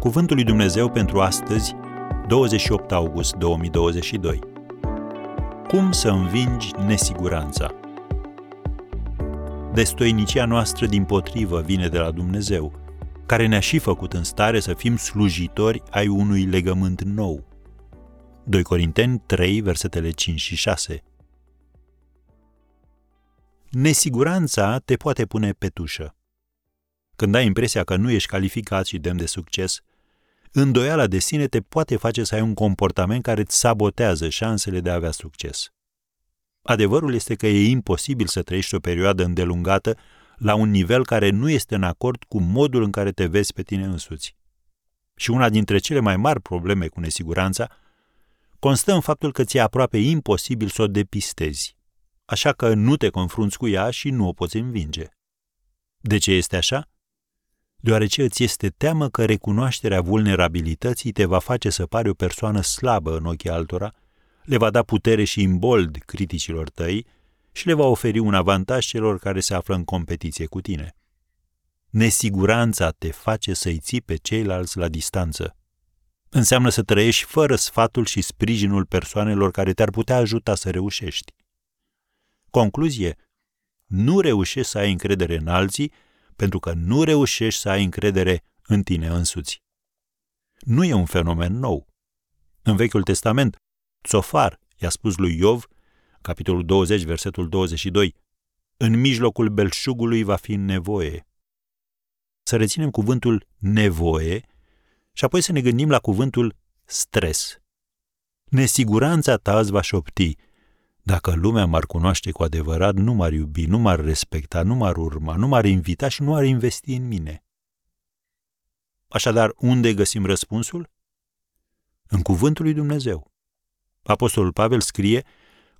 Cuvântul lui Dumnezeu pentru astăzi, 28 august 2022. Cum să învingi nesiguranța? Destoinicia noastră din potrivă vine de la Dumnezeu, care ne-a și făcut în stare să fim slujitori ai unui legământ nou. 2 Corinteni 3, versetele 5 și 6. Nesiguranța te poate pune pe tușă. Când ai impresia că nu ești calificat și demn de succes, îndoiala de sine te poate face să ai un comportament care îți sabotează șansele de a avea succes. Adevărul este că e imposibil să trăiești o perioadă îndelungată la un nivel care nu este în acord cu modul în care te vezi pe tine însuți. Și una dintre cele mai mari probleme cu nesiguranța constă în faptul că ți-e aproape imposibil să o depistezi, așa că nu te confrunți cu ea și nu o poți învinge. De ce este așa? Deoarece îți este teamă că recunoașterea vulnerabilității te va face să pari o persoană slabă în ochii altora, le va da putere și imbold criticilor tăi și le va oferi un avantaj celor care se află în competiție cu tine. Nesiguranța te face să-i ții pe ceilalți la distanță. Înseamnă să trăiești fără sfatul și sprijinul persoanelor care te-ar putea ajuta să reușești. Concluzie, nu reușești să ai încredere în alții pentru că nu reușești să ai încredere în tine însuți. Nu e un fenomen nou. În Vechiul Testament, Tsofar i-a spus lui Iov, capitolul 20, versetul 22, în mijlocul belșugului va fi nevoie. Să reținem cuvântul nevoie și apoi să ne gândim la cuvântul stres. Nesiguranța ta îți va șopti, dacă lumea m-ar cunoaște cu adevărat, nu m-ar iubi, nu m-ar respecta, nu m-ar urma, nu m-ar invita și nu ar investi în mine. Așadar, unde găsim răspunsul? În cuvântul lui Dumnezeu. Apostolul Pavel scrie,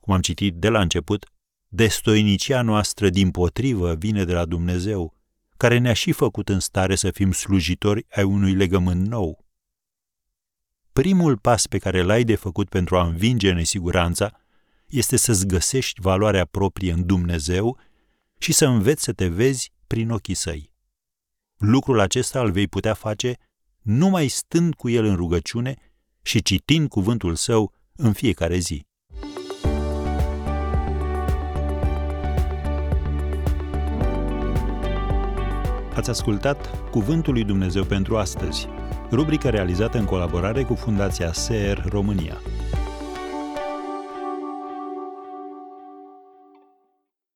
cum am citit de la început, destoinicia noastră din potrivă vine de la Dumnezeu, care ne-a și făcut în stare să fim slujitori ai unui legământ nou. Primul pas pe care l-ai de făcut pentru a învinge nesiguranța este să-ți găsești valoarea proprie în Dumnezeu și să înveți să te vezi prin ochii săi. Lucrul acesta îl vei putea face numai stând cu el în rugăciune și citind cuvântul său în fiecare zi. Ați ascultat Cuvântul lui Dumnezeu pentru astăzi, rubrica realizată în colaborare cu Fundația SER România.